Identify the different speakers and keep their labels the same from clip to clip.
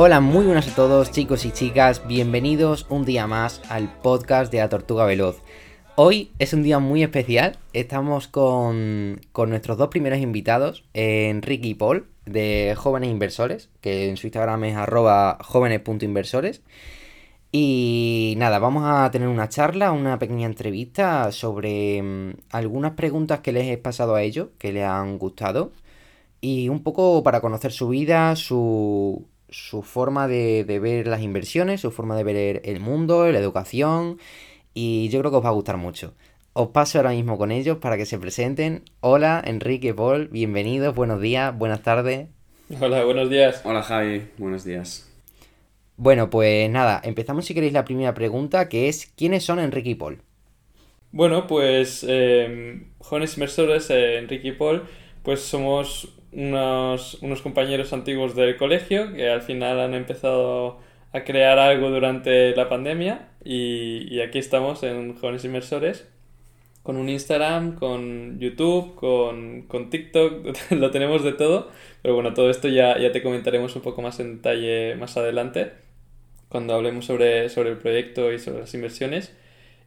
Speaker 1: Hola, muy buenas a todos chicos y chicas, bienvenidos un día más al podcast de la Tortuga Veloz. Hoy es un día muy especial, estamos con, con nuestros dos primeros invitados, Enrique y Paul, de Jóvenes Inversores, que en su Instagram es arroba jóvenes.inversores. Y nada, vamos a tener una charla, una pequeña entrevista sobre mm, algunas preguntas que les he pasado a ellos, que les han gustado, y un poco para conocer su vida, su, su forma de, de ver las inversiones, su forma de ver el mundo, la educación, y yo creo que os va a gustar mucho. Os paso ahora mismo con ellos para que se presenten. Hola, Enrique, Paul, bienvenidos, buenos días, buenas tardes.
Speaker 2: Hola, buenos días.
Speaker 3: Hola Javi, buenos días.
Speaker 1: Bueno, pues nada, empezamos si queréis la primera pregunta, que es ¿quiénes son Enrique y Paul?
Speaker 2: Bueno, pues eh, jóvenes inversores, eh, Enrique y Paul, pues somos unos, unos compañeros antiguos del colegio que al final han empezado a crear algo durante la pandemia y, y aquí estamos en Jóvenes Inversores con un Instagram, con YouTube, con, con TikTok, lo tenemos de todo, pero bueno, todo esto ya, ya te comentaremos un poco más en detalle más adelante cuando hablemos sobre, sobre el proyecto y sobre las inversiones.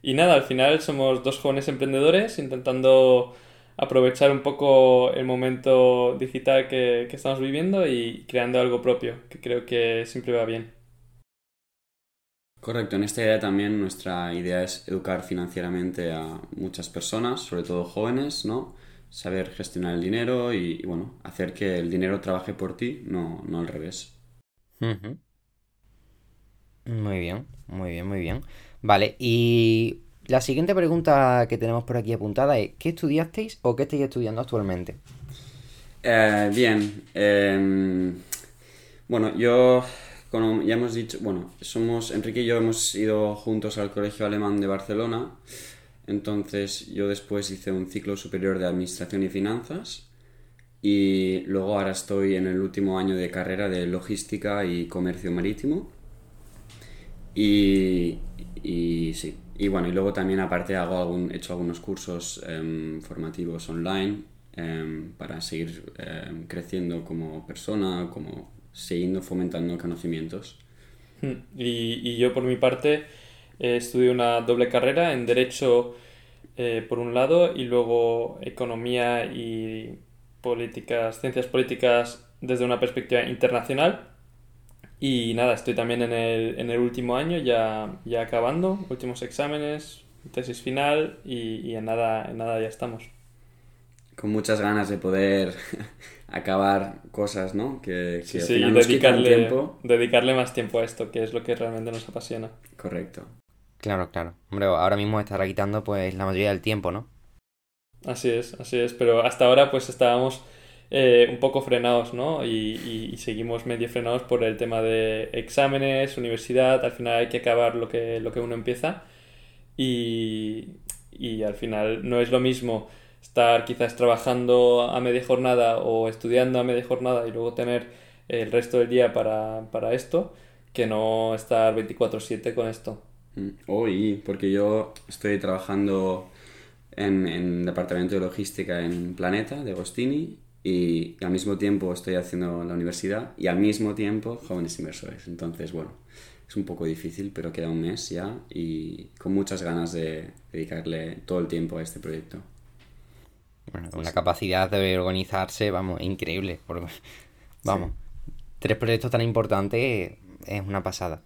Speaker 2: Y nada, al final somos dos jóvenes emprendedores intentando aprovechar un poco el momento digital que, que estamos viviendo y creando algo propio, que creo que siempre va bien.
Speaker 3: Correcto, en esta idea también nuestra idea es educar financieramente a muchas personas, sobre todo jóvenes, ¿no? Saber gestionar el dinero y, y, bueno, hacer que el dinero trabaje por ti, no, no al revés.
Speaker 1: Muy bien, muy bien, muy bien. Vale, y la siguiente pregunta que tenemos por aquí apuntada es ¿qué estudiasteis o qué estáis estudiando actualmente?
Speaker 3: Eh, bien, em, bueno, yo, como ya hemos dicho, bueno, somos, Enrique y yo hemos ido juntos al Colegio Alemán de Barcelona, entonces yo después hice un ciclo superior de Administración y Finanzas. Y luego ahora estoy en el último año de carrera de Logística y Comercio Marítimo. Y, y sí, y bueno, y luego también aparte hago algún, he hecho algunos cursos em, formativos online em, para seguir em, creciendo como persona, como siguiendo fomentando conocimientos.
Speaker 2: Hmm. Y, y yo por mi parte eh, estudié una doble carrera en Derecho eh, por un lado y luego Economía y políticas, Ciencias Políticas desde una perspectiva internacional. Y nada, estoy también en el, en el último año, ya, ya acabando, últimos exámenes, tesis final y, y en nada, en nada ya estamos.
Speaker 3: Con muchas ganas de poder acabar cosas, ¿no? Que, que
Speaker 2: Sí,
Speaker 3: al nos
Speaker 2: dedicarle,
Speaker 3: tiempo.
Speaker 2: dedicarle más tiempo a esto, que es lo que realmente nos apasiona.
Speaker 3: Correcto.
Speaker 1: Claro, claro. Hombre, ahora mismo estará quitando pues la mayoría del tiempo, ¿no?
Speaker 2: Así es, así es, pero hasta ahora pues estábamos eh, un poco frenados, ¿no? Y, y- y seguimos medio frenados por el tema de exámenes, universidad, al final hay que acabar lo que, lo que uno empieza y, y al final no es lo mismo estar quizás trabajando a media jornada o estudiando a media jornada y luego tener el resto del día para, para esto que no estar 24/7 con esto.
Speaker 3: Mm. Oh, porque yo estoy trabajando en, en departamento de logística en Planeta de Agostini y, y al mismo tiempo estoy haciendo la universidad y al mismo tiempo jóvenes inversores. Entonces, bueno, es un poco difícil, pero queda un mes ya y con muchas ganas de dedicarle todo el tiempo a este proyecto.
Speaker 1: Bueno, una capacidad de organizarse, vamos, increíble. porque, vamos, tres proyectos tan importantes es una pasada.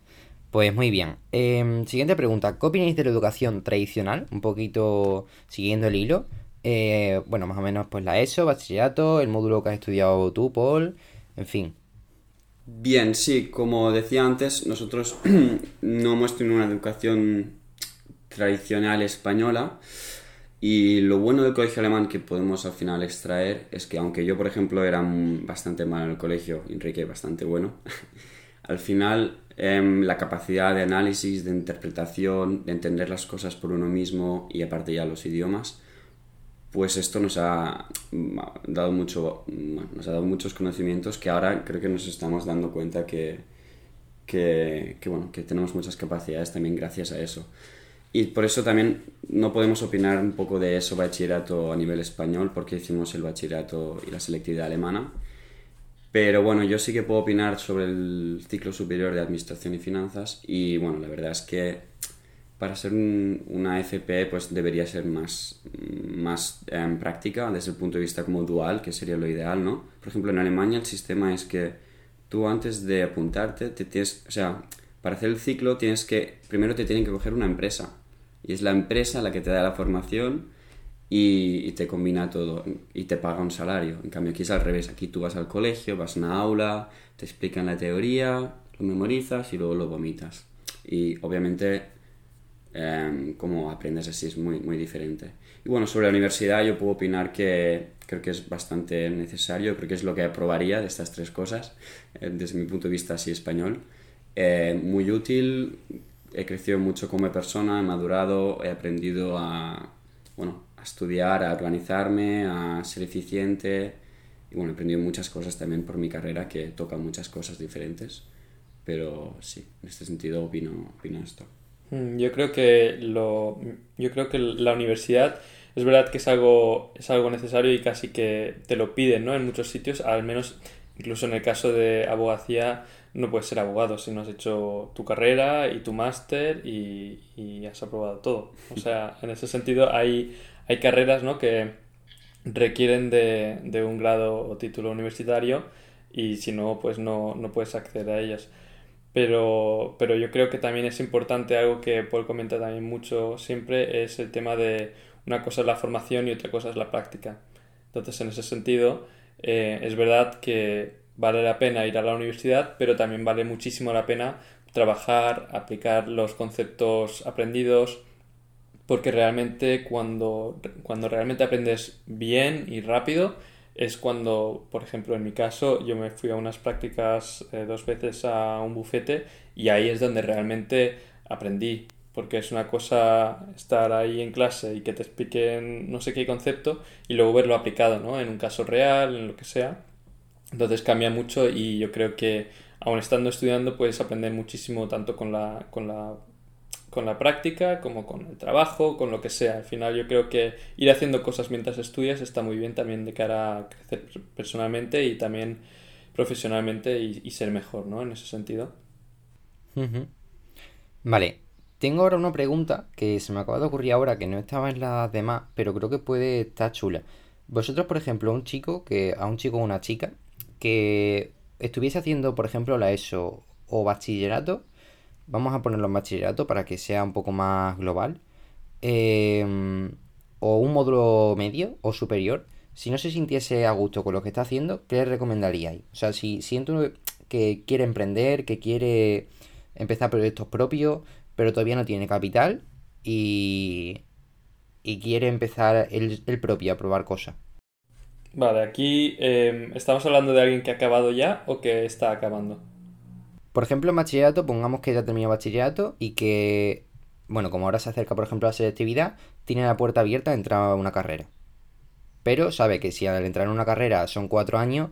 Speaker 1: Pues muy bien. Em, siguiente pregunta. ¿Qué opináis de la educación tradicional? Un poquito siguiendo el hilo. Eh, bueno, más o menos pues la ESO, bachillerato, el módulo que has estudiado tú, Paul, en fin.
Speaker 3: Bien, sí, como decía antes, nosotros no hemos tenido una educación tradicional española y lo bueno del colegio alemán que podemos al final extraer es que aunque yo, por ejemplo, era bastante malo en el colegio, Enrique bastante bueno, al final em, la capacidad de análisis, de interpretación, de entender las cosas por uno mismo y aparte ya los idiomas, pues esto nos ha mm, dado mucho, bueno, nos ha dado muchos conocimientos que ahora creo que nos estamos dando cuenta que, que, que, bueno, que tenemos muchas capacidades también gracias a eso. y por eso también no podemos opinar un poco de eso bachillerato a nivel español, porque hicimos el bachillerato y la selectividad alemana. Pero bueno, yo sí que puedo opinar sobre el ciclo superior de Administración y Finanzas y bueno, la verdad es que para ser un- una FP pues debería ser más, más em, práctica desde el punto de vista como dual, que sería lo ideal, ¿no? Por ejemplo, en Alemania el sistema es que tú antes de apuntarte, te tienes, o sea, para hacer el ciclo tienes que, primero te tienen que coger una empresa y es la empresa la que te da la formación y, y te combina todo y te paga un salario. En cambio aquí es al revés, aquí tú vas al colegio, vas a una aula, te explican la teoría, lo memorizas y luego lo vomitas. Y obviamente em, como aprendes así es muy, muy diferente. Y bueno, sobre la universidad yo puedo opinar que creo que es bastante necesario, creo que es lo que aprobaría de estas tres cosas, eh, desde mi punto de vista así español. Eh, muy útil, he crecido mucho como persona, he madurado, he aprendido a, bueno, a estudiar, a organizarme, a ser eficiente. Y bueno, he aprendido muchas cosas también por mi carrera que tocan muchas cosas diferentes. Pero sí, en este sentido opino, opino esto.
Speaker 2: Mm, Yo creo que lo, yo creo que la universidad es verdad que es algo, es algo necesario y casi que te lo piden, ¿no? En muchos sitios, al menos incluso en el caso de abogacía, no puedes ser abogado si no has hecho tu carrera y tu máster y, y has aprobado todo. O sea, en ese sentido hay, hay carreras, ¿no? que requieren de, de un grado o título universitario y si no, pues no, no puedes acceder a ellas. Pero, pero yo creo que también es importante algo que Paul comenta también mucho siempre, es el tema de una cosa es la formación y otra cosa es la práctica. Entonces, en ese sentido, eh, es verdad que vale la pena ir a la universidad, pero también vale muchísimo la pena trabajar, aplicar los conceptos aprendidos, porque realmente cuando, cuando realmente aprendes bien y rápido, es cuando, por ejemplo, en mi caso, yo me fui a unas prácticas eh, dos veces a un bufete y ahí es donde realmente aprendí, porque es una cosa estar ahí en clase y que te expliquen no sé qué concepto y luego verlo aplicado, ¿no? En un caso real, en lo que sea. Entonces cambia mucho y yo creo que aun estando estudiando puedes aprender muchísimo tanto con la, con la con la práctica, como con el trabajo, con lo que sea. Al final yo creo que ir haciendo cosas mientras estudias está muy bien también de cara a crecer personalmente y también profesionalmente y, ser mejor, ¿no? En ese sentido.
Speaker 1: Vale, tengo ahora una pregunta que se me acaba de ocurrir ahora que no estaba en las demás, pero creo que puede estar chula. Vosotros, por ejemplo, a un chico que a un chico o una chica que estuviese haciendo, por ejemplo, la ESO o bachillerato, vamos a ponerlo en bachillerato para que sea un poco más global, em, o un módulo medio o superior, si no se sintiese a gusto con lo que está haciendo, ¿qué le recomendaríais? O sea, si siento que quiere emprender, que quiere empezar proyectos propios, pero todavía no tiene capital y, y quiere empezar el, el propio a probar cosas.
Speaker 2: Vale, aquí eh, ¿estamos hablando de alguien que ha acabado ya o que está acabando?
Speaker 1: Por ejemplo, en bachillerato, pongamos que ya terminó bachillerato y que, bueno, como ahora se acerca, por ejemplo, la selectividad, tiene la puerta abierta a entrar a una carrera. Pero sabe que si al entrar en una carrera son cuatro años,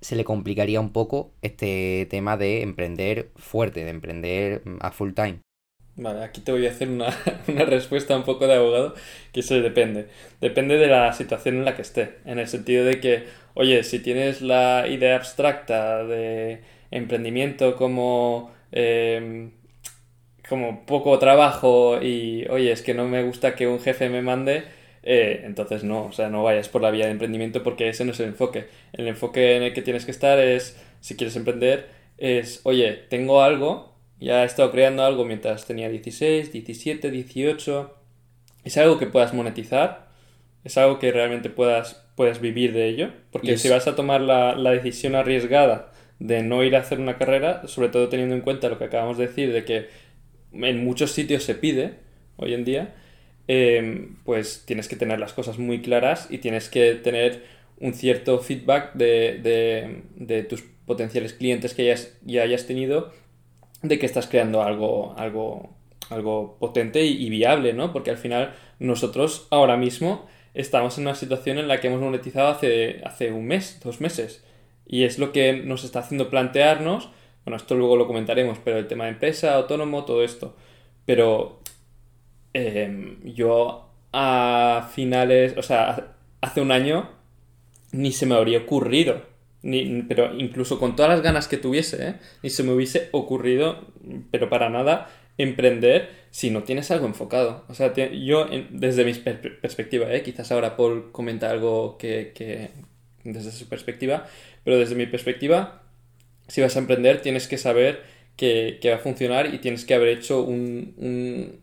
Speaker 1: se le complicaría un poco este tema de emprender fuerte, de emprender a full time.
Speaker 2: Vale, aquí te voy a hacer una, una respuesta un poco de abogado, que eso depende. Depende de la situación en la que esté, en el sentido de que, oye, si tienes la idea abstracta de emprendimiento como, eh, como poco trabajo y, oye, es que no me gusta que un jefe me mande, eh, entonces no, o sea, no vayas por la vía de emprendimiento porque ese no es el enfoque. El enfoque en el que tienes que estar es, si quieres emprender, es, oye, tengo algo, ya he estado creando algo mientras tenía 16, 17, 18, es algo que puedas monetizar, es algo que realmente puedas, puedas vivir de ello, porque si vas a tomar la, la decisión arriesgada de no ir a hacer una carrera, sobre todo teniendo en cuenta lo que acabamos de decir, de que en muchos sitios se pide hoy en día, eh, pues tienes que tener las cosas muy claras y tienes que tener un cierto feedback de, de- de tus potenciales clientes que hayas, ya hayas tenido de que estás creando algo, algo, algo potente y, y viable, ¿no? Porque al final nosotros ahora mismo estamos en una situación en la que hemos monetizado hace, hace un mes, dos meses. Y es lo que nos está haciendo plantearnos, bueno, esto luego lo comentaremos, pero el tema de empresa, autónomo, todo esto. Pero eh, yo a finales, o sea, hace un año ni se me habría ocurrido, ni, pero incluso con todas las ganas que tuviese, ¿eh? ni se me hubiese ocurrido, pero para nada, emprender si no tienes algo enfocado. O sea, yo, desde mi per- perspectiva, ¿eh? quizás ahora Paul comenta algo que, que desde su perspectiva, pero desde mi perspectiva, si vas a emprender tienes que saber que, va a funcionar y tienes que haber hecho un, un,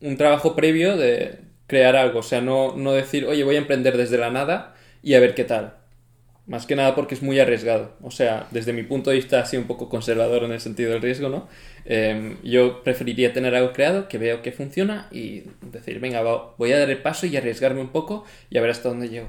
Speaker 2: un trabajo previo de crear algo. O sea, no, no decir, oye, voy a emprender desde la nada y a ver qué tal. Más que nada porque es muy arriesgado. O sea, desde mi punto de vista, así un poco conservador en el sentido del riesgo, ¿no? Eh, yo preferiría tener algo creado que veo que funciona y decir, venga, voy a dar el paso y arriesgarme un poco y a ver hasta dónde llego.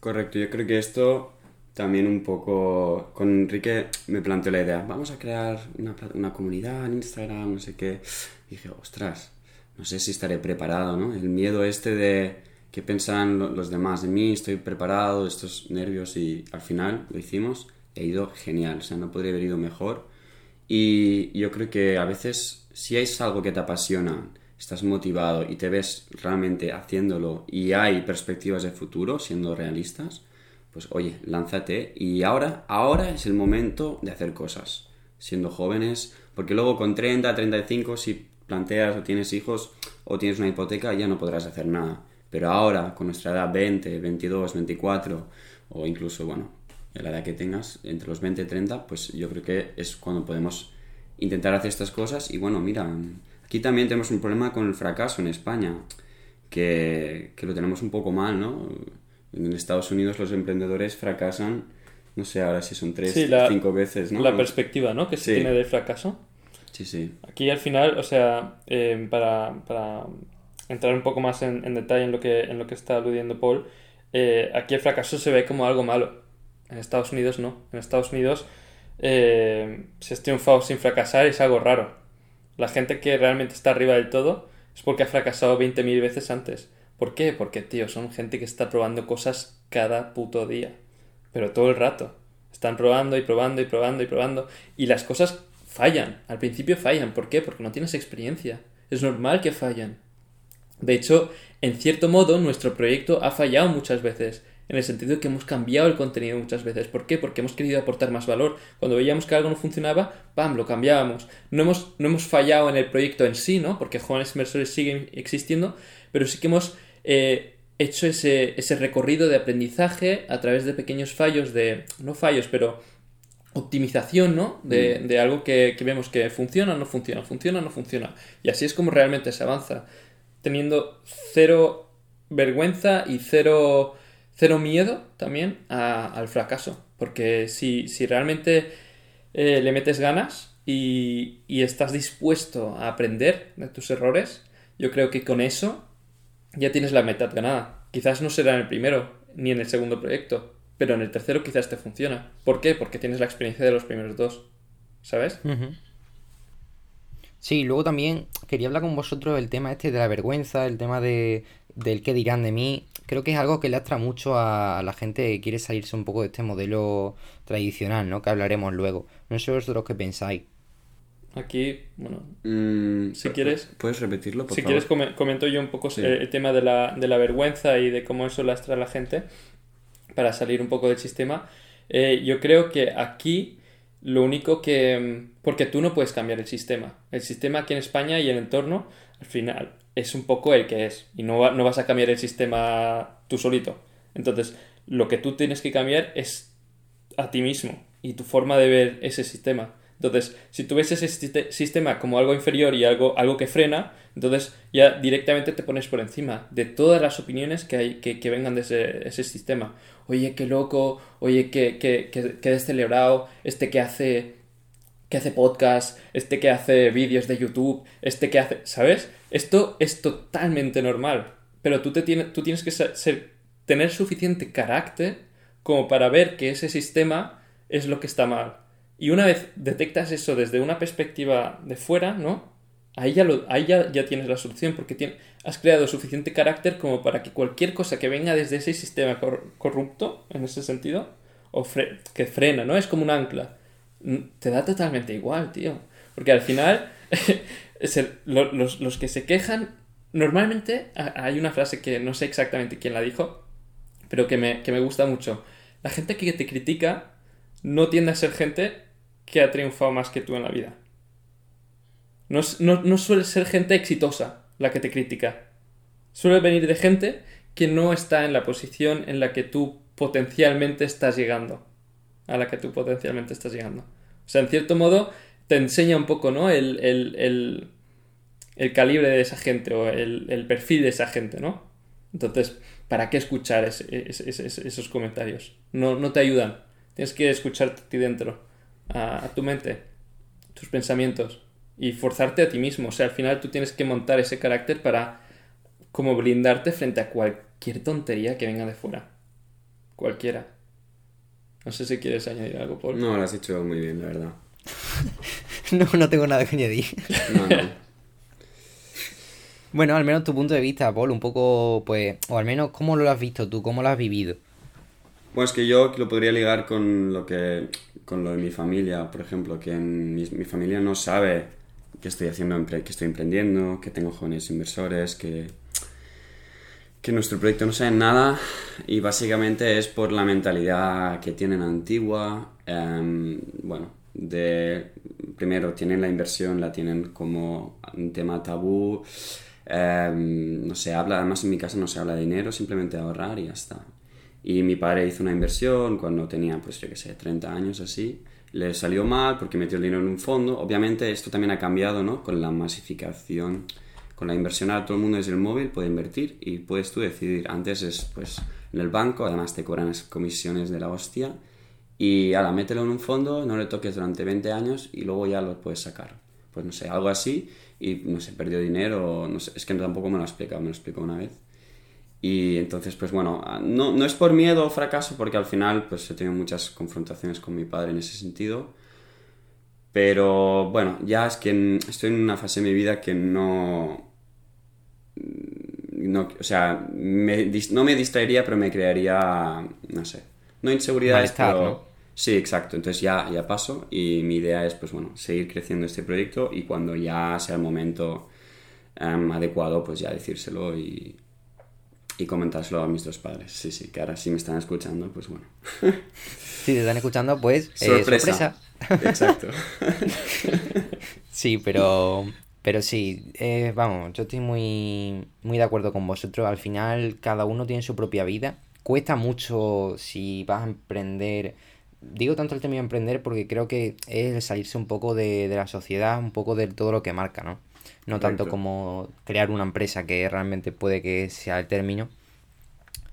Speaker 3: Correcto, yo creo que esto también un poco... Con Enrique me planteó la idea, vamos a crear una, una comunidad en Instagram, no sé qué. Y dije, ostras, no sé si estaré preparado, ¿no? El miedo este de qué pensarán lo- los demás de mí, estoy preparado, estos nervios y al final lo hicimos ha ido genial, o sea, no podría haber ido mejor. Y yo creo que a veces, si es algo que te apasiona, estás motivado y te ves realmente haciéndolo y hay perspectivas de futuro, siendo realistas, pues oye, lánzate y ahora, ahora es el momento de hacer cosas, siendo jóvenes, porque luego con 30, 35, si planteas o tienes hijos o tienes una hipoteca, ya no podrás hacer nada. Pero ahora, con nuestra edad 20, 22, 24 o incluso, bueno, en la edad que tengas, entre los 20 y 30, pues yo creo que es cuando podemos intentar hacer estas cosas. Y bueno, mira, aquí también tenemos un problema con el fracaso en España, que, que lo tenemos un poco mal, ¿no? En Estados Unidos los emprendedores fracasan, no sé ahora si son tres,
Speaker 2: Sí, la-
Speaker 3: cinco veces, ¿no?
Speaker 2: La perspectiva, ¿no? Que se
Speaker 3: Sí.
Speaker 2: tiene del fracaso.
Speaker 3: Sí, sí.
Speaker 2: Aquí al final, o sea, eh, para, para entrar un poco más en, en detalle en lo que, en lo que está aludiendo Paul, eh, aquí el fracaso se ve como algo malo. En Estados Unidos no. En Estados Unidos, eh, si has triunfado sin fracasar es algo raro. La gente que realmente está arriba del todo es porque ha fracasado 20.000 veces antes. ¿Por qué? Porque, tío, son gente que está probando cosas cada puto día. Pero todo el rato. Están probando y probando y probando y probando. Y las cosas fallan. Al principio fallan. ¿Por qué? Porque no tienes experiencia. Es normal que fallen. De hecho, en cierto modo, nuestro proyecto ha fallado muchas veces, en el sentido de que hemos cambiado el contenido muchas veces. ¿Por qué? Porque hemos querido aportar más valor. Cuando veíamos que algo no funcionaba, ¡pam!, lo cambiábamos. No hemos, no hemos fallado en el proyecto en sí, ¿no? Porque jóvenes inversores siguen existiendo, pero sí que hemos eh, hecho ese, ese recorrido de aprendizaje a través de pequeños fallos, de, no fallos, pero optimización, ¿no? De, de algo que, que vemos que funciona, no funciona, funciona, no funciona. Y así es como realmente se avanza teniendo cero vergüenza y cero, cero miedo también al fracaso. Porque si, si realmente eh, le metes ganas y, y estás dispuesto a aprender de tus errores, yo creo que con eso ya tienes la mitad ganada. Quizás no será en el primero ni en el segundo proyecto, pero en el tercero quizás te funciona. ¿Por qué? Porque tienes la experiencia de los primeros dos. ¿Sabes?
Speaker 1: Ujú. Sí, luego también quería hablar con vosotros el tema este de la vergüenza, el tema de, del qué dirán de mí. Creo que es algo que lastra mucho a, la gente que quiere salirse un poco de este modelo tradicional, ¿no? Que hablaremos luego. No sé vosotros qué pensáis.
Speaker 2: Aquí, bueno,
Speaker 3: Mm,
Speaker 2: Si quieres-
Speaker 3: ¿Puedes repetirlo, por
Speaker 2: si
Speaker 3: favor?
Speaker 2: quieres come- comento yo un poco
Speaker 3: Sí.
Speaker 2: el, el tema de la, de la vergüenza y de cómo eso lastra a la gente para salir un poco del sistema. Eh, yo creo que aquí lo único que... mm, Porque tú no puedes cambiar el sistema. El sistema aquí en España y el entorno, al final, es un poco el que es. Y no, va- no vas a cambiar el sistema tú solito. Entonces, lo que tú tienes que cambiar es a ti mismo y tu forma de ver ese sistema. Entonces, si tú ves ese siste- sistema como algo inferior y algo, algo que frena, entonces ya directamente te pones por encima de todas las opiniones que, hay, que, que vengan de ese, ese sistema. Oye, qué loco, oye, qué, qué, qué, qué descelebrado, este que hace, que hace podcast, este que hace vídeos de YouTube, este que hace... ¿Sabes? Esto es totalmente normal, pero tú, te tienes, tú tienes que ser- tener suficiente carácter como para ver que ese sistema es lo que está mal. Y una vez detectas eso desde una perspectiva de fuera, ¿no? Ahí ya, lo, ahí ya, ya tienes la solución porque tien- has creado suficiente carácter como para que cualquier cosa que venga desde ese sistema cor- corrupto, en ese sentido, que frena, ¿no? Es como un ancla. Te da totalmente igual, tío. Porque al final, los, los que se quejan normalmente ha- hay una frase que no sé exactamente quién la dijo, pero que me, que me gusta mucho. La gente que te critica no tiende a ser gente que ha triunfado más que tú en la vida. No, no, no suele ser gente exitosa la que te critica. Suele venir de gente que no está en la posición en la que tú potencialmente estás llegando. A la que tú potencialmente estás llegando. O sea, en cierto modo, te enseña un poco, ¿no? El, el, el, el calibre de esa gente o el, perfil de esa gente, ¿no? Entonces, ¿para qué escuchar esos comentarios? No, no te ayudan. Tienes que escucharte a ti dentro, a, a tu mente, tus pensamientos y forzarte a ti mismo. O sea, al final tú tienes que montar ese carácter para como blindarte frente a cualquier tontería que venga de fuera. Cualquiera. No sé si quieres añadir algo, Paul.
Speaker 3: No, lo has hecho muy bien, la verdad.
Speaker 1: No, no tengo nada que añadir.
Speaker 3: No, no.
Speaker 1: Bueno, al menos tu punto de vista, Paul, un poco, pues, o al menos, ¿cómo lo has visto tú? ¿Cómo lo has vivido?
Speaker 3: Bueno, es que yo lo podría ligar con lo que con lo de mi familia, por ejemplo, que en mi, mi familia no sabe que estoy haciendo, que estoy emprendiendo, que tengo jóvenes inversores, que que nuestro proyecto no sabe nada y básicamente es por la mentalidad que tienen antigua. em, bueno, primero tienen la inversión, la tienen como un tema tabú. em, no se habla, además en mi casa no se habla de dinero, simplemente ahorrar y ya está. Y mi padre hizo una inversión cuando tenía, pues yo qué sé, 30 años así. Le salió mal porque metió el dinero en un fondo. Obviamente esto también ha cambiado, ¿no? Con la masificación, con la inversión ahora todo el mundo desde el móvil puede invertir y puedes tú decidir. Antes es, pues, en el banco, además te cobran las comisiones de la hostia. Y ahora, mételo en un fondo, no le toques durante 20 años y luego ya lo puedes sacar. Pues no sé, algo así. Y no sé, perdió dinero, no sé, es que tampoco me lo ha explicado, me lo explicó una vez. Y entonces, pues bueno, no, no es por miedo o fracaso, porque al final pues he tenido muchas confrontaciones con mi padre en ese sentido. Pero bueno, ya es que estoy en una fase de mi vida que no... no o sea, me no me distraería, pero me crearía, no sé, no inseguridades,
Speaker 1: Malestar,
Speaker 3: pero...
Speaker 1: ¿no?
Speaker 3: Sí, exacto. Entonces ya, ya paso y mi idea es, pues bueno, seguir creciendo este proyecto y cuando ya sea el momento em, adecuado, pues ya decírselo y, y comentárselo a mis dos padres. Sí, sí, que ahora sí me están escuchando, pues bueno.
Speaker 1: Si te están escuchando, pues, eh,
Speaker 3: sorpresa. Exacto.
Speaker 1: Sí, pero, pero sí, eh, vamos, yo estoy muy, muy de acuerdo con vosotros. Al final, cada uno tiene su propia vida. Cuesta mucho si vas a emprender. Digo tanto el término emprender porque creo que es salirse un poco de, de la sociedad, un poco de todo lo que marca, ¿no? No tanto como crear una empresa que realmente puede que sea el término.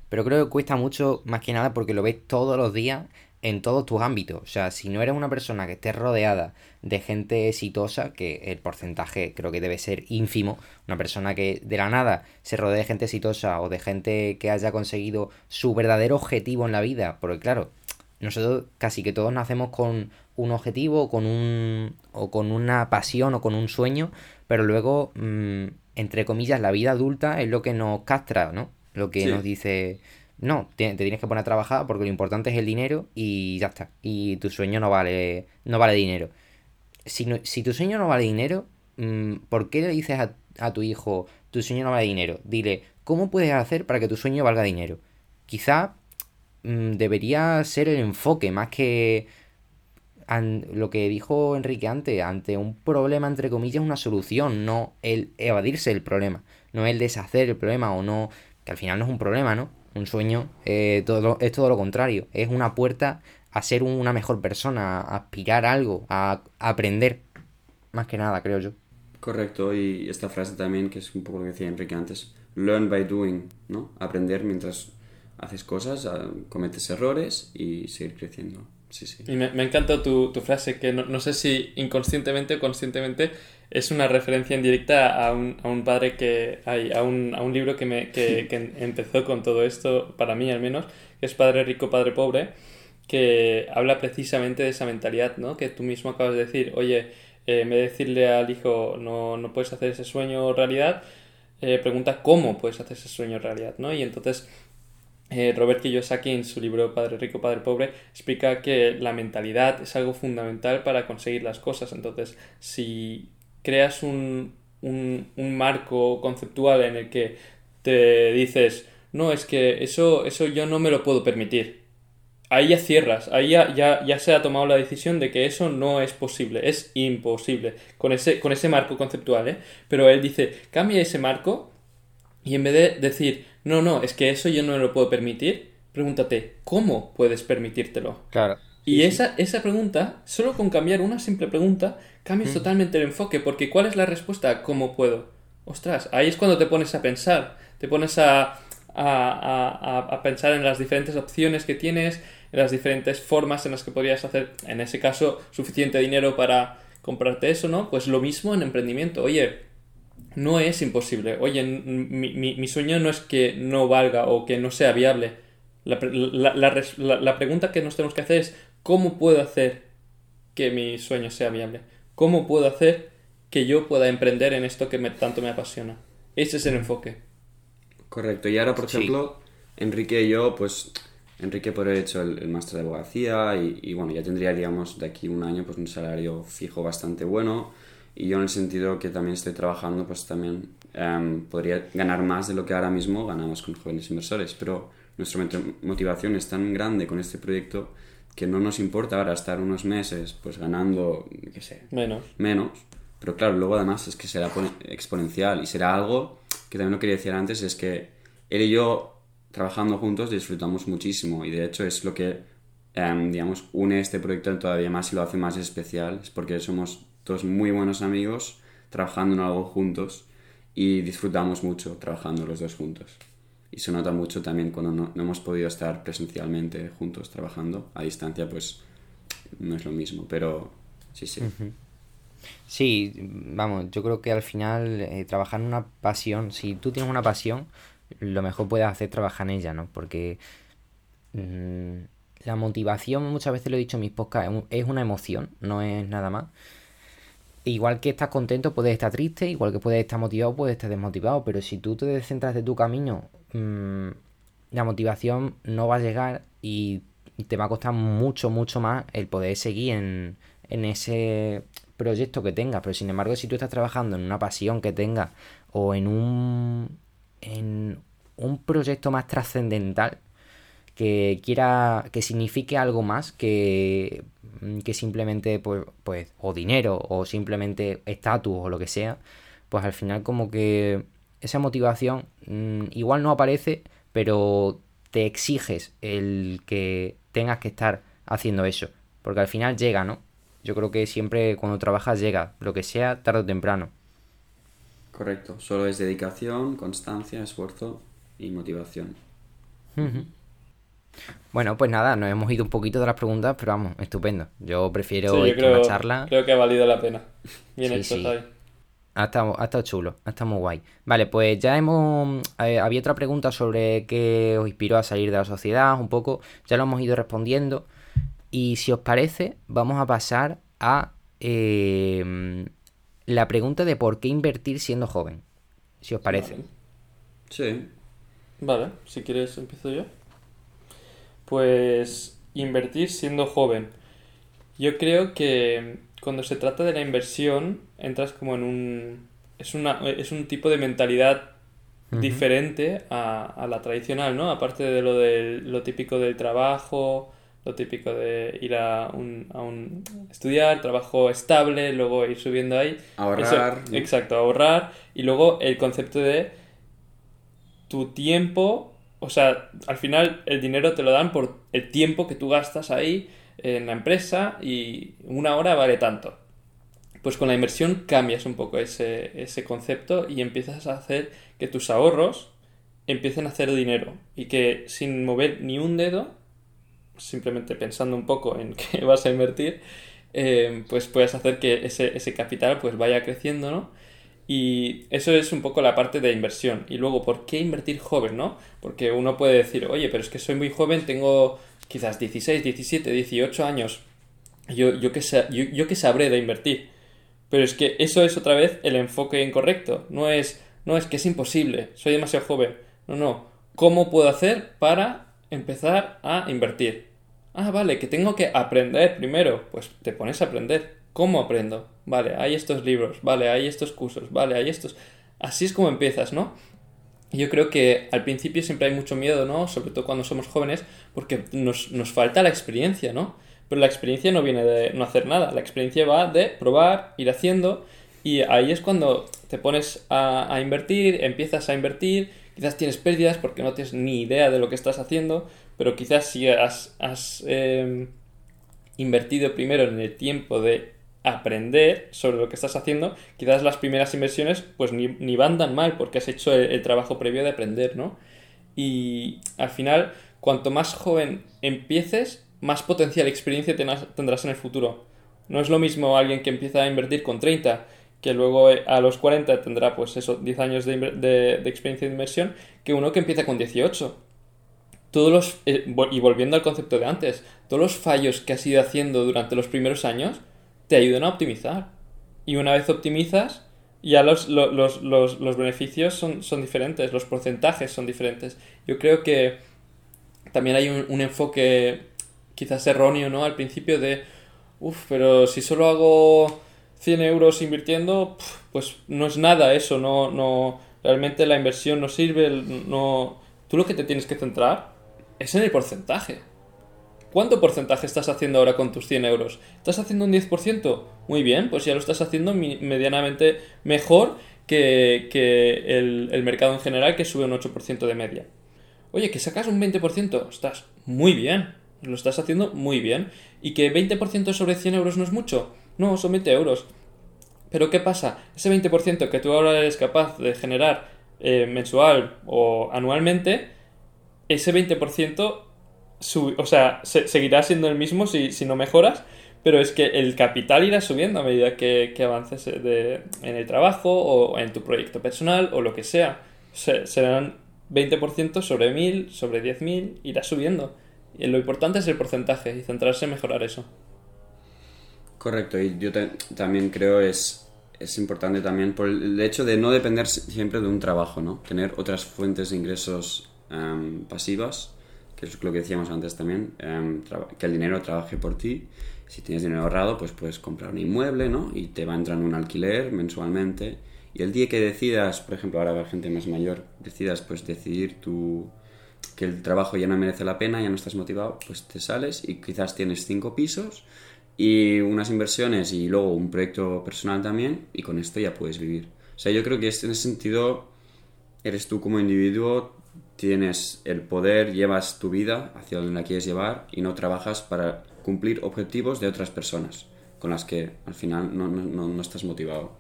Speaker 1: Pero creo que cuesta mucho, más que nada, porque lo ves todos los días en todos tus ámbitos. O sea, si no eres una persona que esté rodeada de gente exitosa, que el porcentaje creo que debe ser ínfimo, una persona que de la nada se rodee de gente exitosa o de gente que haya conseguido su verdadero objetivo en la vida, porque claro, nosotros casi que todos nacemos con un objetivo o con un o con una pasión o con un sueño, pero luego mm, entre comillas la vida adulta es lo que nos castra, ¿no? Lo que
Speaker 3: Sí.
Speaker 1: nos dice, no, te, te tienes que poner a trabajar porque lo importante es el dinero y ya está. Y tu sueño no vale no vale dinero. Si, no- si tu sueño no vale dinero, mm, ¿por qué le dices a, a tu hijo tu sueño no vale dinero? Dile, ¿cómo puedes hacer para que tu sueño valga dinero? Quizá mm, debería ser el enfoque más que lo que dijo Enrique antes, ante un problema entre comillas una solución, no el evadirse del problema, no el deshacer el problema o no, que al final no es un problema, ¿no? Un sueño eh, todo, es todo lo contrario, es una puerta a ser una mejor persona, a aspirar a algo, a, aprender, más que nada, creo yo.
Speaker 3: Correcto, y esta frase también, que es un poco lo que decía Enrique antes, learn by doing, ¿no? Aprender mientras haces cosas, ah, cometes errores y seguir creciendo. Sí, sí.
Speaker 2: Y me, me encanta tu, tu frase, que no, no sé si inconscientemente o conscientemente es una referencia indirecta a un, a un padre que hay, a un, a un libro que, me, que, que empezó con todo esto, para mí al menos, que es Padre Rico, Padre Pobre, que habla precisamente de esa mentalidad, ¿no? Que tú mismo acabas de decir, oye, eh, en vez de decirle al hijo, no, no puedes hacer ese sueño realidad, eh, pregunta cómo puedes hacer ese sueño realidad, ¿no? Y entonces eh, Robert Kiyosaki en su libro Padre Rico, Padre Pobre explica que la mentalidad es algo fundamental para conseguir las cosas. Entonces, si creas un, un, un marco conceptual en el que te dices, no, es que eso, eso yo no me lo puedo permitir. Ahí ya cierras, ahí ya, ya, ya se ha tomado la decisión de que eso no es posible, es imposible, con ese, con ese marco conceptual, ¿eh? Pero él dice, cambia ese marco y en vez de decir, no, no, es que eso yo no me lo puedo permitir, pregúntate, ¿cómo puedes permitírtelo?
Speaker 1: Claro.
Speaker 2: Y esa, esa pregunta, solo con cambiar una simple pregunta, cambias totalmente el enfoque, porque ¿cuál es la respuesta? ¿Cómo puedo? Ostras, ahí es cuando te pones a pensar, te pones a, a, a, a pensar en las diferentes opciones que tienes, en las diferentes formas en las que podrías hacer, en ese caso, suficiente dinero para comprarte eso, ¿no? Pues lo mismo en emprendimiento. Oye, no es imposible. Oye, mi, mi, mi sueño no es que no valga o que no sea viable. La, la, la, la, pregunta que nos tenemos que hacer es ¿cómo puedo hacer que mi sueño sea viable? ¿Cómo puedo hacer que yo pueda emprender en esto que me, tanto me apasiona? Ese es el enfoque.
Speaker 3: Correcto. Y ahora, por
Speaker 1: Sí.
Speaker 3: ejemplo, Enrique y yo, pues Enrique por haber hecho el, el máster de abogacía y, y, bueno, ya tendría, digamos, de aquí un año pues un salario fijo bastante bueno. Y yo en el sentido que también estoy trabajando, pues también em, podría ganar más de lo que ahora mismo ganamos con jóvenes inversores. Pero nuestra mot- motivación es tan grande con este proyecto que no nos importa ahora estar unos meses pues ganando, qué sé,
Speaker 2: Menos.
Speaker 3: menos. Pero claro, luego además es que será pon- exponencial y será algo que también lo quería decir antes, es que él y yo trabajando juntos disfrutamos muchísimo y de hecho es lo que, em, digamos, une este proyecto todavía más y lo hace más especial, es porque somos dos muy buenos amigos trabajando en algo juntos y disfrutamos mucho trabajando los dos juntos. Y se nota mucho también cuando no, no hemos podido estar presencialmente juntos trabajando. A distancia, pues no es lo mismo, pero sí, sí.
Speaker 1: Sí, vamos, yo creo que al final eh, trabajar en una pasión, si tú tienes una pasión, lo mejor puedes hacer trabajar en ella, ¿no? Porque mm, la motivación, muchas veces lo he dicho en mis podcasts, es una emoción, no es nada más. Igual que estás contento, puedes estar triste, igual que puedes estar motivado, puedes estar desmotivado, pero si tú te descentras de tu camino, mm, la motivación no va a llegar y te va a costar mucho, mucho más el poder seguir en, en ese proyecto que tengas. Pero sin embargo, si tú estás trabajando en una pasión que tengas o en un, en un proyecto más trascendental, que quiera, que signifique algo más que, que simplemente, pues, pues, o dinero, o simplemente estatus, o lo que sea, pues al final como que esa motivación mm, igual no aparece, pero te exiges el que tengas que estar haciendo eso, porque al final llega, ¿no? Yo creo que siempre cuando trabajas llega, lo que sea, tarde o temprano.
Speaker 3: Correcto, solo es dedicación, constancia, esfuerzo y motivación.
Speaker 1: Bueno, pues nada, nos hemos ido un poquito de las preguntas, pero vamos, estupendo. Yo prefiero
Speaker 2: Sí, yo
Speaker 1: esto a
Speaker 2: creo,
Speaker 1: una charla.
Speaker 2: creo que ha valido la pena. Bien
Speaker 1: Sí,
Speaker 2: hecho,
Speaker 1: sí. Ha estado, ha estado chulo, ha estado muy guay. Vale, pues ya hemos... eh, había otra pregunta sobre qué os inspiró a salir de la sociedad, un poco. Ya lo hemos ido respondiendo. Y si os parece, vamos a pasar a eh, la pregunta de por qué invertir siendo joven. Si os parece.
Speaker 2: Vale.
Speaker 3: Sí,
Speaker 2: Vale, si quieres empiezo yo. Pues invertir siendo joven. Yo creo que cuando se trata de la inversión entras como en un... Es, una, es un tipo de mentalidad diferente a, a la tradicional, ¿no? Aparte de lo, de, lo típico del trabajo, lo típico de ir a un, a un estudiar, trabajo estable, luego ir subiendo ahí.
Speaker 3: Ahorrar,
Speaker 2: exacto, ahorrar. Y luego el concepto de tu tiempo, o sea, al final el dinero te lo dan por el tiempo que tú gastas ahí en la empresa y una hora vale tanto. Pues con la inversión cambias un poco ese, ese concepto y empiezas a hacer que tus ahorros empiecen a hacer dinero y que sin mover ni un dedo, simplemente pensando un poco en qué vas a invertir, eh, pues puedes hacer que ese, ese capital pues vaya creciendo, ¿no? Y eso es un poco la parte de inversión. Y luego, ¿por qué invertir joven, no? Porque uno puede decir, oye, pero es que soy muy joven, tengo quizás 16, 17, 18 años. Yo, yo, sa- yo, yo qué sabré de invertir. Pero es que eso es otra vez el enfoque incorrecto. No es, no es que es imposible, soy demasiado joven. No, no. ¿Cómo puedo hacer para empezar a invertir? Ah, vale, que tengo que aprender primero. Pues te pones a aprender. ¿Cómo aprendo? Vale, hay estos libros, vale, hay estos cursos, vale, hay estos... Así es como empiezas, ¿no? Yo creo que al principio siempre hay mucho miedo, ¿no? Sobre todo cuando somos jóvenes, porque nos, nos falta la experiencia, ¿no? Pero la experiencia no viene de no hacer nada, la experiencia va de probar, ir haciendo, y ahí es cuando te pones a, a invertir, empiezas a invertir, quizás tienes pérdidas porque no tienes ni idea de lo que estás haciendo, pero quizás si has, has eh, invertido primero en el tiempo de aprender sobre lo que estás haciendo, quizás las primeras inversiones pues ni, ni van tan mal porque has hecho el, trabajo previo de aprender, ¿no? Y al final, cuanto más joven empieces, más potencial experiencia tendrás en el futuro. No es lo mismo alguien que empieza a invertir con 30, que luego eh, a los 40 tendrá pues eso, 10 años de, experiencia de inversión, que uno que empieza con 18 todos los eh, y volviendo al concepto de antes, todos los fallos que has ido haciendo durante los primeros años te ayudan a optimizar. Y una vez optimizas, ya los, los, los, los beneficios son, son, diferentes, los porcentajes son diferentes. Yo creo que también hay un, un enfoque quizás erróneo, ¿no? Al principio de, uff, pero si solo hago 100 euros invirtiendo, pues no es nada eso, no, no, realmente la inversión no sirve, no... Tú lo que te tienes que centrar es en el porcentaje. ¿Cuánto porcentaje estás haciendo ahora con tus 100 euros? ¿Estás haciendo un 10%? Muy bien, pues ya lo estás haciendo medianamente mejor que, que el, el, mercado en general que sube un 8% de media. Oye, que sacas un 20%, estás muy bien, lo estás haciendo muy bien. ¿Y que 20% sobre 100 euros no es mucho? No, son 20 euros. Pero ¿qué pasa? Ese 20% que tú ahora eres capaz de generar eh, mensual o anualmente, ese 20% sub, o sea, se, seguirá siendo el mismo si, no mejoras, pero es que el capital irá subiendo a medida que, avances de, en el trabajo o en tu proyecto personal o lo que sea. Se, serán 20% sobre 1000, sobre 10.000, irá subiendo. Y lo importante es el porcentaje y centrarse en mejorar eso.
Speaker 3: Correcto, y yo también creo es, es importante también por el hecho de no depender siempre de un trabajo, ¿no? Tener otras fuentes de ingresos um, pasivas, que es lo que decíamos antes también, um, que el dinero trabaje por ti. Si tienes dinero ahorrado, pues puedes comprar un inmueble, ¿no? Y te va entrando un alquiler mensualmente. Y el día que decidas, por ejemplo, ahora la gente más mayor, decidas pues decidir tu, que el trabajo ya no merece la pena, ya no estás motivado, pues te sales y quizás tienes cinco pisos y unas inversiones y luego un proyecto personal también y con esto ya puedes vivir. O sea, yo creo que en ese sentido eres tú como individuo, tienes el poder, llevas tu vida hacia donde la quieres llevar y no trabajas para cumplir objetivos de otras personas con las que al final no, no, no estás motivado.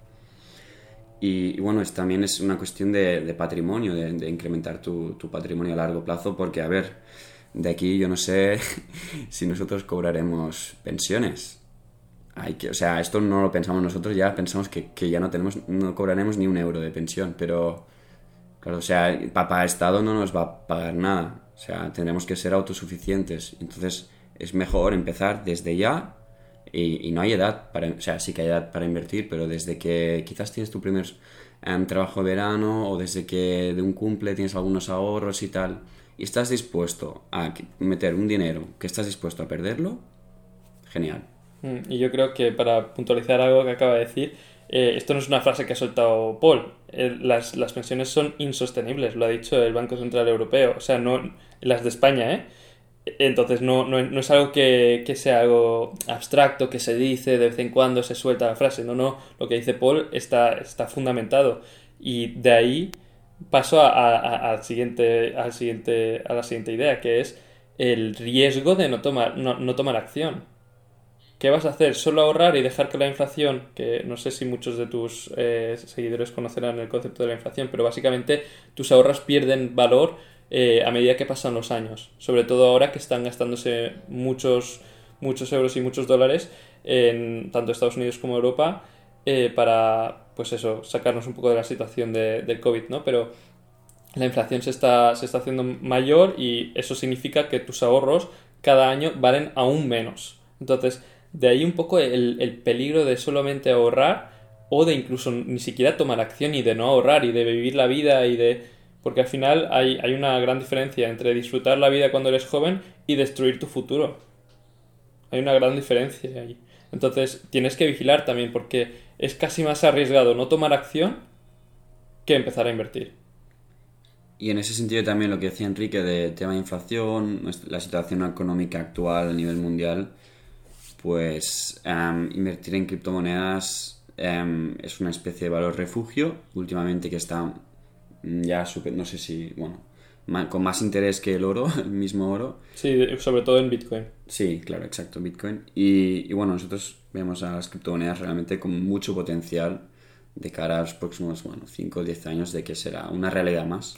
Speaker 3: Y, y, bueno, es, también es una cuestión de, de patrimonio, de, de incrementar tu, tu, patrimonio a largo plazo, porque a ver, de aquí yo no sé si nosotros cobraremos pensiones. Hay que, o sea, esto no lo pensamos nosotros, ya pensamos que, que ya no tenemos, no cobraremos ni un euro de pensión, pero claro, o sea, papá Estado no nos va a pagar nada, o sea, tendremos que ser autosuficientes, entonces es mejor empezar desde ya y, no hay edad para, o sea, sí que hay edad para invertir, pero desde que quizás tienes tu primer um, trabajo de verano o desde que de un cumple tienes algunos ahorros y tal, y estás dispuesto a meter un dinero que estás dispuesto a perderlo, genial.
Speaker 2: Y yo creo que para puntualizar algo que acaba de decir, eh, esto no es una frase que ha soltado Paul. Eh, las, las pensiones son insostenibles, lo ha dicho el Banco Central Europeo. O sea, no las de España, ¿eh? Entonces no, no, no, es algo que, que, sea algo abstracto, que se dice de vez en cuando, se suelta la frase. No, no, lo que dice Paul está, está fundamentado. Y de ahí paso a, al siguiente, al siguiente, a la siguiente idea, que es el riesgo de no tomar, no tomar acción. ¿Qué vas a hacer? ¿Solo ahorrar y dejar que la inflación, que no sé si muchos de tus eh, seguidores conocerán el concepto de la inflación, pero básicamente tus ahorros pierden valor eh, a medida que pasan los años? Sobre todo ahora que están gastándose muchos, muchos euros y muchos dólares en tanto Estados Unidos como Europa eh, para, pues eso, sacarnos un poco de la situación de, del COVID, ¿no? Pero la inflación se está, se está haciendo mayor y eso significa que tus ahorros cada año valen aún menos. Entonces, de ahí un poco el, el peligro de solamente ahorrar o de incluso ni siquiera tomar acción y de no ahorrar y de vivir la vida y de... Porque al final hay, hay una gran diferencia entre disfrutar la vida cuando eres joven y destruir tu futuro. Hay una gran diferencia ahí. Entonces tienes que vigilar también porque es casi más arriesgado no tomar acción que empezar a invertir.
Speaker 3: Y en ese sentido también lo que decía Enrique de tema de inflación, la situación económica actual a nivel mundial, pues em, invertir en criptomonedas em, es una especie de valor refugio, últimamente que está ya super, no sé si, bueno, con más interés que el oro, el mismo oro.
Speaker 2: Sí, sobre todo en Bitcoin.
Speaker 3: Sí, claro, exacto, Bitcoin. Y, y bueno, nosotros vemos a las criptomonedas realmente con mucho potencial de cara a los próximos, bueno, 5 o 10 años de que será una realidad más.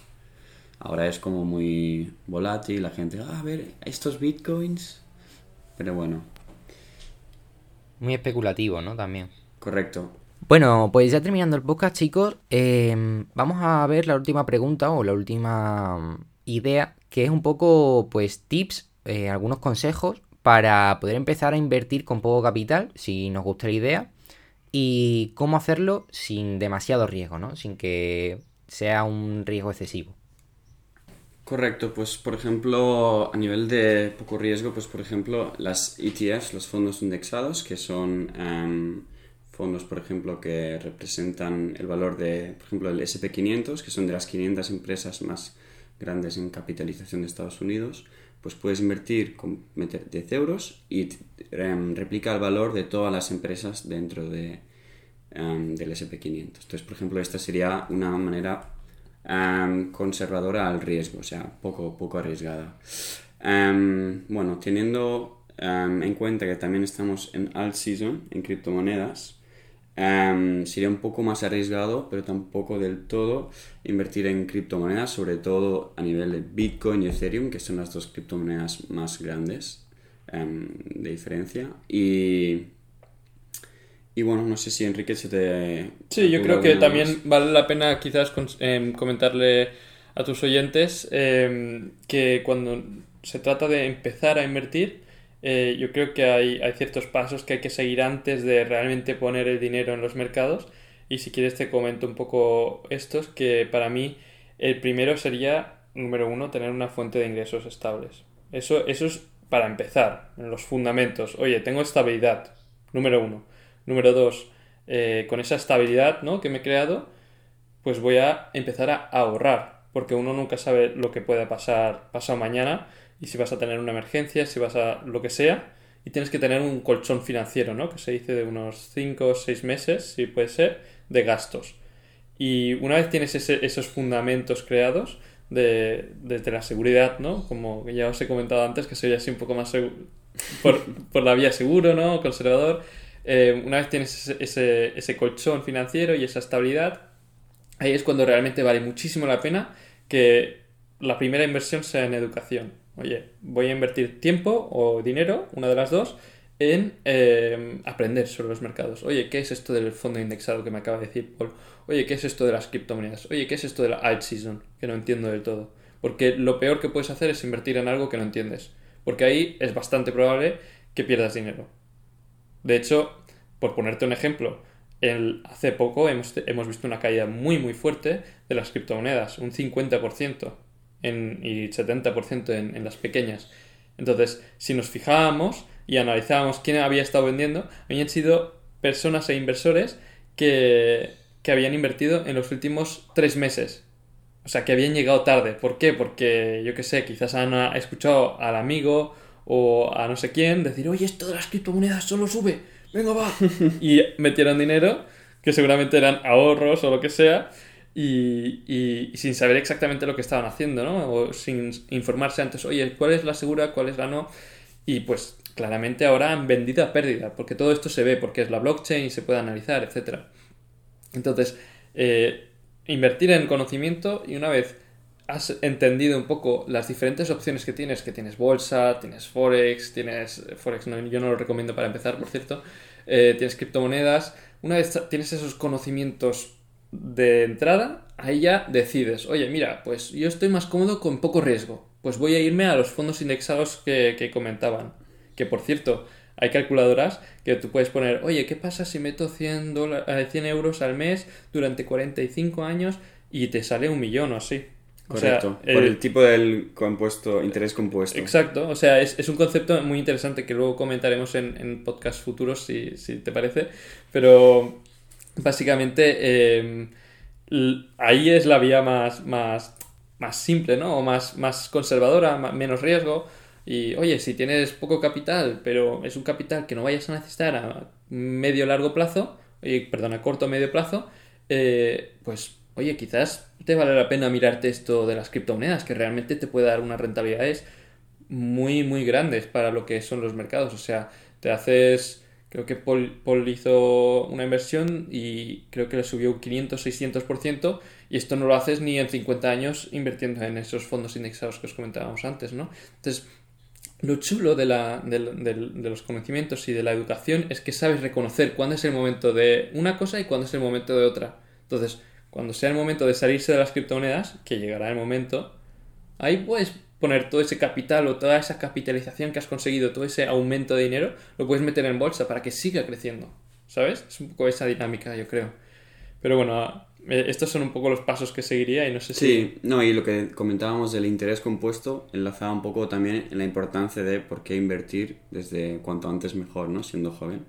Speaker 3: Ahora es como muy volátil, la gente, "Ah, a ver, estos bitcoins. Pero bueno,
Speaker 1: Muy especulativo, ¿no? También.
Speaker 3: correcto.
Speaker 1: Bueno, pues ya terminando el podcast, chicos, eh, vamos a ver la última pregunta o la última mm, idea, que es un poco, pues, tips, eh, algunos consejos para poder empezar a invertir con poco capital, si nos gusta la idea, y cómo hacerlo sin demasiado riesgo, ¿no? Sin que sea un riesgo excesivo.
Speaker 3: Correcto, pues por ejemplo, a nivel de poco riesgo, pues por ejemplo, las ETFs, los fondos indexados, que son em, fondos, por ejemplo, que representan el valor de, por ejemplo, el SP500, que son de las 500 empresas más grandes en capitalización de Estados Unidos, pues puedes invertir, con, meter 10 euros y em, replica el valor de todas las empresas dentro de, em, del SP500. Entonces, por ejemplo, esta sería una manera em, conservadora al riesgo, o sea, poco, poco arriesgada. Bueno, teniendo en cuenta que también estamos en alt season, en criptomonedas, em, sería un poco más arriesgado, pero tampoco del todo invertir en criptomonedas, sobre todo a nivel de Bitcoin y Ethereum, que son las dos criptomonedas más grandes em, de diferencia. Y, y bueno, no sé si Enrique se te...
Speaker 2: Sí, yo creo que también
Speaker 3: más.
Speaker 2: vale la pena quizás cons- em, comentarle a tus oyentes em, que cuando se trata de empezar a invertir, eh, yo creo que hay, hay ciertos pasos que hay que seguir antes de realmente poner el dinero en los mercados. Y si quieres te comento un poco estos, que para mí el primero sería, número uno, tener una fuente de ingresos estables. Eso, eso es para empezar, los fundamentos. Oye, tengo estabilidad, número uno. Número dos, eh, con esa estabilidad ¿no? que me he creado, pues voy a empezar a ahorrar, porque uno nunca sabe lo que pueda pasar pasado mañana y si vas a tener una emergencia, si vas a lo que sea, y tienes que tener un colchón financiero, ¿no? Que se dice de unos 5 o 6 meses, si puede ser, de gastos. Y una vez tienes ese- esos fundamentos creados, de, desde la seguridad, ¿no? Como ya os he comentado antes, que soy así un poco más por, por la vía seguro, ¿no? Conservador. Eh, una vez tienes ese, ese, ese colchón financiero y esa estabilidad, ahí es cuando realmente vale muchísimo la pena que la primera inversión sea en educación. Oye, voy a invertir tiempo o dinero, una de las dos, en eh, aprender sobre los mercados. Oye, ¿qué es esto del fondo indexado que me acaba de decir Paul? Oye, ¿qué es esto de las criptomonedas? Oye, ¿qué es esto de la alt season? Que no entiendo del todo. Porque lo peor que puedes hacer es invertir en algo que no entiendes. Porque ahí es bastante probable que pierdas dinero. De hecho, por ponerte un ejemplo, hace poco hemos, hemos visto una caída muy muy fuerte de las criptomonedas, un 50% en, y 70% en, en las pequeñas. Entonces, si nos fijábamos y analizábamos quién había estado vendiendo, habían sido personas e inversores que, que habían invertido en los últimos tres meses. O sea, que habían llegado tarde. ¿Por qué? Porque, yo qué sé, quizás han escuchado al amigo o a no sé quién decir, oye, esto de las criptomonedas solo sube, venga, va. y metieron dinero, que seguramente eran ahorros o lo que sea, y, sin saber exactamente lo que estaban haciendo, ¿no? O sin informarse antes, oye, ¿cuál es la segura, cuál es la no? Y pues claramente ahora han vendido a pérdida, porque todo esto se ve, porque es la blockchain y se puede analizar, etcétera. Entonces, eh, invertir en conocimiento y una vez has entendido un poco las diferentes opciones que tienes, que tienes bolsa, tienes forex, tienes forex, no, yo no lo recomiendo para empezar, por cierto, eh, tienes criptomonedas, una vez tienes esos conocimientos de entrada, ahí ya decides, oye, mira, pues yo estoy más cómodo con poco riesgo, pues voy a irme a los fondos indexados que, que comentaban, que por cierto, hay calculadoras que tú puedes poner, oye, ¿qué pasa si meto 100, dola- eh, 100 euros al mes durante 45 años y te sale un millón o así? O sea,
Speaker 3: Correcto. Por el tipo del compuesto, interés compuesto.
Speaker 2: Exacto, o sea, es, es un concepto muy interesante que luego comentaremos en, en podcasts futuros, si, si te parece, pero básicamente eh, ahí es la vía más, más, más simple, ¿no? O más, más conservadora, menos riesgo. Y oye, si tienes poco capital, pero es un capital que no vayas a necesitar a medio largo plazo, eh, perdón, a corto medio plazo, eh, pues oye, quizás te vale la pena mirarte esto de las criptomonedas, que realmente te puede dar unas rentabilidades muy, muy grandes para lo que son los mercados. O sea, te haces. Creo que Paul, Paul hizo una inversión y creo que le subió un 500-600%, y esto no lo haces ni en 50 años invirtiendo en esos fondos indexados que os comentábamos antes, ¿no? Entonces, lo chulo de, la, de los conocimientos y de la educación es que sabes reconocer cuándo es el momento de una cosa y cuándo es el momento de otra. Entonces, cuando sea el momento de salirse de las criptomonedas, que llegará el momento, ahí puedes poner todo ese capital o toda esa capitalización que has conseguido, todo ese aumento de dinero, lo puedes meter en bolsa para que siga creciendo. ¿Sabes? Es un poco esa dinámica, yo creo. Pero bueno, eh, estos son un poco los pasos que seguiría y no sé si...
Speaker 3: Sí, no, y lo que comentábamos del interés compuesto enlazaba un poco también en la importancia de por qué invertir desde cuanto antes mejor, ¿no? Siendo joven,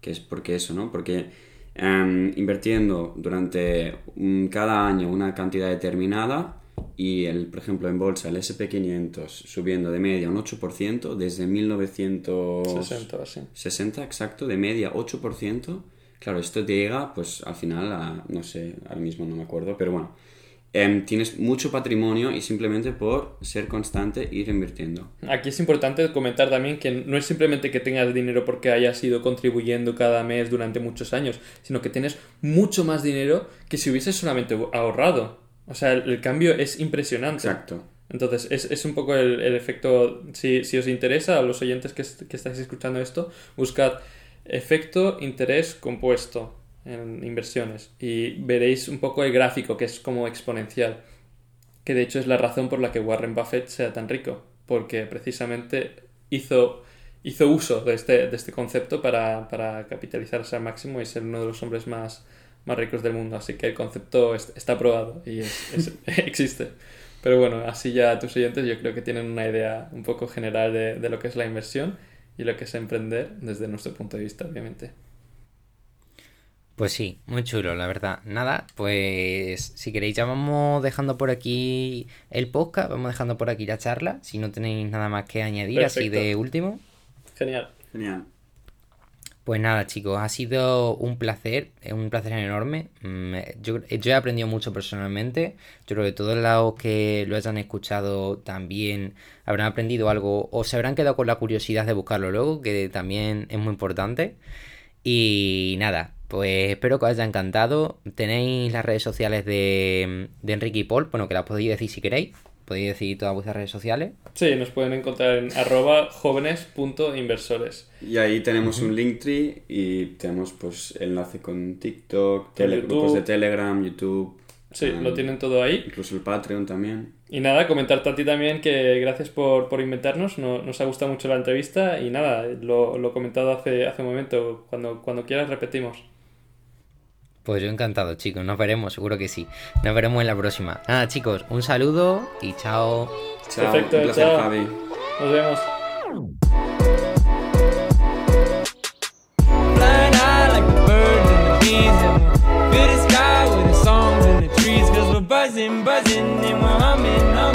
Speaker 3: que es porque eso, ¿no? Porque em, invirtiendo durante un- cada año una cantidad determinada y, el, por ejemplo, en bolsa el SP500 subiendo de media un 8% desde 1960,
Speaker 2: 60 o así.
Speaker 3: exacto, de media 8%. Claro, esto te llega, pues al final, a, no sé, ahora mismo no me acuerdo, pero bueno, em, tienes mucho patrimonio y simplemente por ser constante ir invirtiendo.
Speaker 2: Aquí es importante comentar también que no es simplemente que tengas dinero porque hayas ido contribuyendo cada mes durante muchos años, sino que tienes mucho más dinero que si hubieses solamente ahorrado. O sea, el, el cambio es impresionante.
Speaker 3: Exacto.
Speaker 2: Entonces, es, es un poco el, el efecto, si, si os interesa, a los oyentes que, que estáis escuchando esto, buscad efecto interés compuesto en inversiones y veréis un poco el gráfico que es como exponencial, que de hecho es la razón por la que Warren Buffett sea tan rico, porque precisamente hizo, hizo uso de este, de este concepto para, para capitalizarse al máximo y ser uno de los hombres más, más ricos del mundo. Así que el concepto es- está probado y es- es- existe. Pero bueno, así ya tus oyentes yo creo que tienen una idea un poco general de, de lo que es la inversión y lo que es emprender desde nuestro punto de vista, obviamente.
Speaker 1: Pues sí, muy chulo, la verdad. Nada, pues si queréis ya vamos dejando por aquí el podcast, vamos dejando por aquí la charla, si no tenéis nada más que añadir así de último.
Speaker 2: Genial.
Speaker 3: Genial.
Speaker 1: Pues nada, chicos, ha sido un placer, un placer enorme. Mm, Yo, yo he aprendido mucho personalmente. Yo creo que todos los que lo hayan escuchado también habrán aprendido algo o se habrán quedado con la curiosidad de buscarlo luego, que también es muy importante. Y nada, pues espero que os haya encantado. Tenéis las redes sociales de, de Enrique y Paul, bueno, que las podéis decir si queréis. Podéis decir todas vuestras redes sociales.
Speaker 2: Sí, nos pueden encontrar en arroba jóvenes.inversores.
Speaker 3: Y ahí tenemos un Linktree y tenemos pues enlace con TikTok, tele-
Speaker 2: YouTube.
Speaker 3: grupos de Telegram, YouTube.
Speaker 2: Sí, lo tienen todo ahí.
Speaker 3: Incluso el Patreon también.
Speaker 2: Y nada, comentarte a ti también que gracias por, por invitarnos, no- nos ha gustado mucho la entrevista y nada, lo, lo he comentado hace, hace un momento, cuando, cuando quieras repetimos.
Speaker 1: Pues yo encantado, chicos. Nos veremos, seguro que sí. Nos veremos en la próxima. Nada, chicos, un saludo y chao.
Speaker 3: Chao,
Speaker 2: Perfecto,
Speaker 3: un placer,
Speaker 2: chao.
Speaker 3: Javi.
Speaker 2: Nos vemos.
Speaker 4: Buzzing, buzzing and we're humming, humming